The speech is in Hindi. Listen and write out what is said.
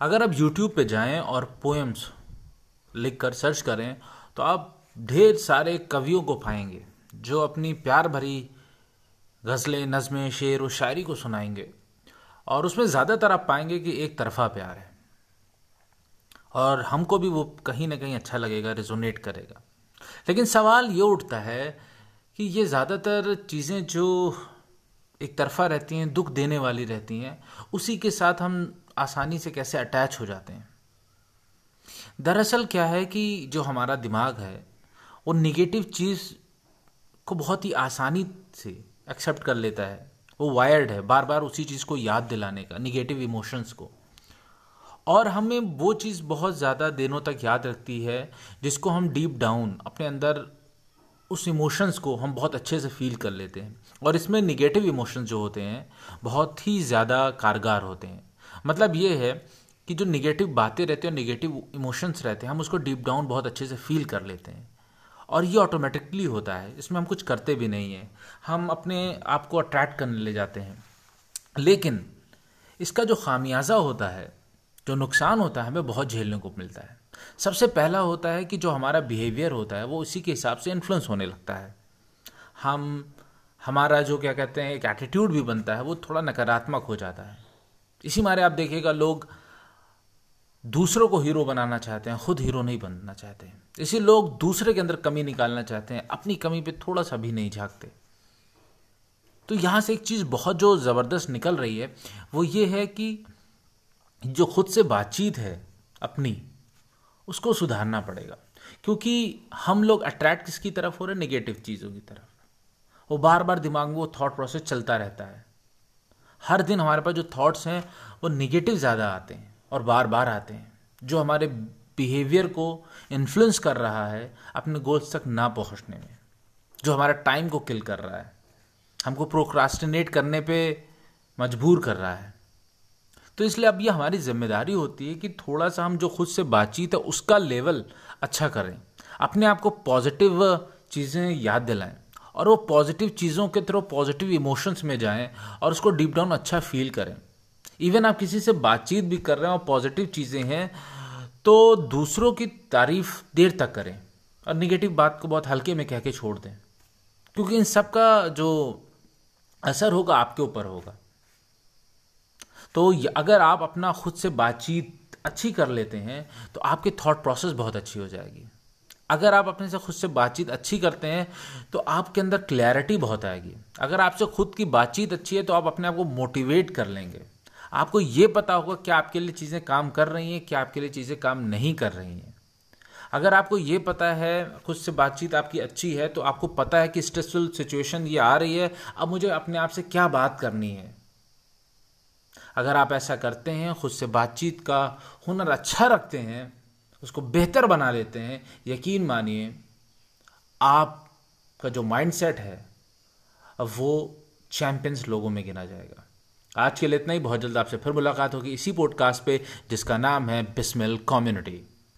अगर आप YouTube पे जाएँ और पोएम्स लिख कर सर्च करें तो आप ढेर सारे कवियों को पाएँगे, जो अपनी प्यार भरी गज़लें, नज़में, शेर और शायरी को सुनाएँगे। और उसमें ज़्यादातर आप पाएँगे कि एक तरफा प्यार है। और हमको भी वो कहीं ना कहीं अच्छा लगेगा रिजोनेट करेगा। लेकिन सवाल ये उठता है कि ये ज़्यादातर चीज़ें जो एक तरफा रहती हैं, दुख देने वाली रहती हैं, उसी के साथ हम आसानी से कैसे अटैच हो जाते हैं? दरअसल क्या है कि जो हमारा दिमाग है, वो निगेटिव चीज़ को बहुत ही आसानी से एक्सेप्ट कर लेता है। वो वायर्ड है बार बार उसी चीज़ को याद दिलाने का निगेटिव इमोशंस को। और हमें वो चीज़ बहुत ज़्यादा दिनों तक याद रखती है, जिसको हम डीप डाउन अपने अंदर उस इमोशंस को हम बहुत अच्छे से फील कर लेते हैं। और इसमें निगेटिव इमोशंस जो होते हैं, बहुत ही ज़्यादा कारगर होते हैं। मतलब ये है कि जो निगेटिव बातें रहती हैं और निगेटिव इमोशंस रहते हैं, हम उसको डीप डाउन बहुत अच्छे से फील कर लेते हैं। और ये ऑटोमेटिकली होता है, इसमें हम कुछ करते भी नहीं हैं। हम अपने आप को अट्रैक्ट करने ले जाते हैं। लेकिन इसका जो खामियाजा होता है, जो नुकसान होता है, हमें बहुत झेलने को मिलता है। सबसे पहला होता है कि जो हमारा बिहेवियर होता है, वो उसी के हिसाब से इन्फ्लुएंस होने लगता है। हम, हमारा जो क्या कहते हैं, एक एटीट्यूड भी बनता है, वो थोड़ा नकारात्मक हो जाता है। इसी मारे आप देखिएगा, लोग दूसरों को हीरो बनाना चाहते हैं, खुद हीरो नहीं बनना चाहते हैं। इसी लोग दूसरे के अंदर कमी निकालना चाहते हैं, अपनी कमी पे थोड़ा सा भी नहीं झांकते। तो यहाँ से एक चीज़ बहुत जो ज़बरदस्त निकल रही है, वो ये है कि जो खुद से बातचीत है, अपनी उसको सुधारना पड़ेगा। क्योंकि हम लोग अट्रैक्ट किसकी तरफ़ हो रहे हैं? नेगेटिव चीज़ों की तरफ़। वो बार बार दिमाग में वो थॉट प्रोसेस चलता रहता है। हर दिन हमारे पास जो थॉट्स हैं, वो निगेटिव ज़्यादा आते हैं और बार बार आते हैं। जो हमारे बिहेवियर को इन्फ्लुएंस कर रहा है अपने गोल्स तक ना पहुँचने में। जो हमारा टाइम को किल कर रहा है। हमको प्रोक्रास्टिनेट करने पे मजबूर कर रहा है। तो इसलिए अब ये हमारी ज़िम्मेदारी होती है कि थोड़ा सा हम जो खुद से बातचीत है, उसका लेवल अच्छा करें। अपने आप को पॉजिटिव चीज़ें याद दिलाएँ और वो पॉजिटिव चीज़ों के थ्रू पॉजिटिव इमोशंस में जाएँ और उसको डीप डाउन अच्छा फील करें। इवन आप किसी से बातचीत भी कर रहे हैं और पॉजिटिव चीज़ें हैं तो दूसरों की तारीफ़ देर तक करें और निगेटिव बात को बहुत हल्के में कह के छोड़ दें। क्योंकि इन सब का जो असर होगा, आपके ऊपर होगा। तो अगर आप अपना खुद से बातचीत अच्छी कर लेते हैं तो आपकी थॉट प्रोसेस बहुत अच्छी हो जाएगी। अगर आप अपने से खुद से बातचीत अच्छी करते हैं तो आपके अंदर क्लैरिटी बहुत आएगी। अगर आपसे खुद की बातचीत अच्छी है तो आप अपने आप को मोटिवेट कर लेंगे। आपको ये पता होगा क्या आपके लिए चीज़ें काम कर रही हैं क्या आपके लिए चीज़ें काम नहीं कर रही हैं। अगर आपको ये पता है, खुद से बातचीत आपकी अच्छी है तो आपको पता है कि स्ट्रेसफुल सिचुएशन ये आ रही है। अब मुझे अपने आप से क्या बात करनी है? अगर आप ऐसा करते हैं, खुद से बातचीत का हुनर अच्छा रखते हैं, उसको बेहतर बना लेते हैं, यकीन मानिए आपका जो माइंडसेट है, वो चैंपियंस लोगों में गिना जाएगा। आज के लिए इतना ही। बहुत जल्द आपसे फिर मुलाकात होगी इसी पॉडकास्ट पे, जिसका नाम है बिस्मिल कम्युनिटी